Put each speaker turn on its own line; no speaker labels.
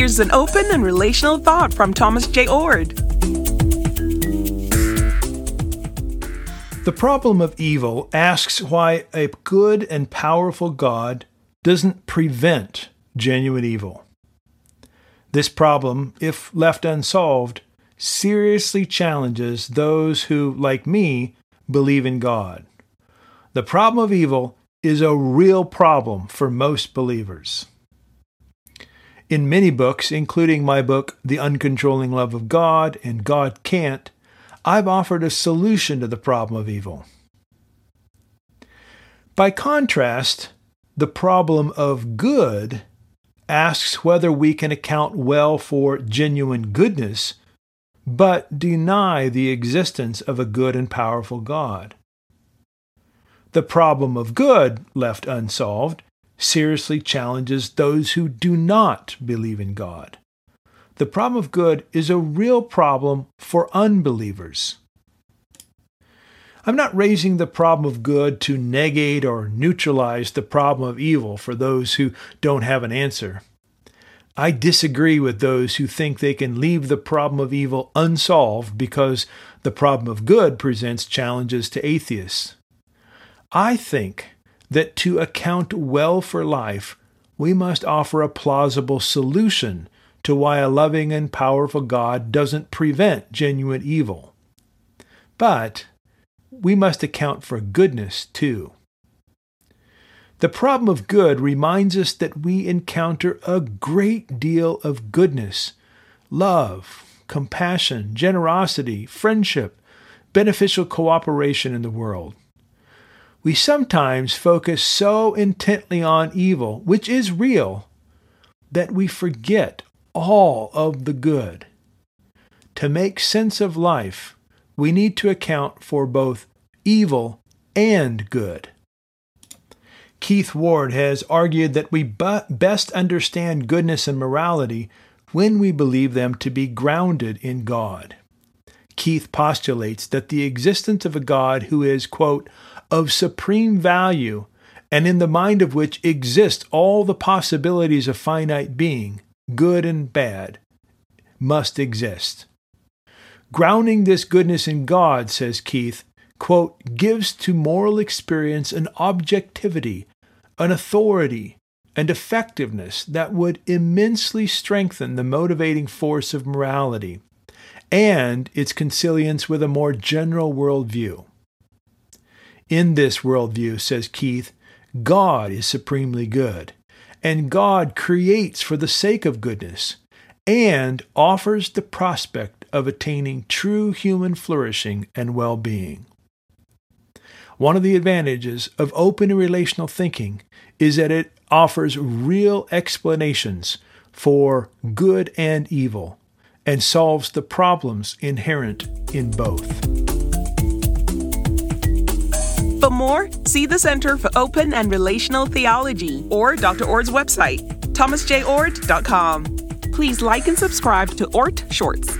Here's an open and relational thought from Thomas J. Oord.
The problem of evil asks why a good and powerful God doesn't prevent genuine evil. This problem, if left unsolved, seriously challenges those who, like me, believe in God. The problem of evil is a real problem for most believers. In many books, including my book, The Uncontrolling Love of God and God Can't, I've offered a solution to the problem of evil. By contrast, the problem of good asks whether we can account well for genuine goodness, but deny the existence of a good and powerful God. The problem of good, left unsolved, seriously challenges those who do not believe in God. The problem of good is a real problem for unbelievers. I'm not raising the problem of good to negate or neutralize the problem of evil for those who don't have an answer. I disagree with those who think they can leave the problem of evil unsolved because the problem of good presents challenges to atheists. I think that to account well for life, we must offer a plausible solution to why a loving and powerful God doesn't prevent genuine evil. But we must account for goodness too. The problem of good reminds us that we encounter a great deal of goodness, love, compassion, generosity, friendship, beneficial cooperation in the world. We sometimes focus so intently on evil, which is real, that we forget all of the good. To make sense of life, we need to account for both evil and good. Keith Ward has argued that we best understand goodness and morality when we believe them to be grounded in God. Keith postulates that the existence of a God who is, quote, of supreme value and in the mind of which exist all the possibilities of finite being, good and bad, must exist. Grounding this goodness in God, says Keith, quote, gives to moral experience an objectivity, an authority, and effectiveness that would immensely strengthen the motivating force of morality and its consilience with a more general worldview. In this worldview, says Keith, God is supremely good, and God creates for the sake of goodness and offers the prospect of attaining true human flourishing and well being. One of the advantages of open and relational thinking is that it offers real explanations for good and evil and solves the problems inherent in both.
For more, see the Center for Open and Relational Theology or Dr. Oord's website, thomasjayoord.com. Please like and subscribe to Oord Shorts.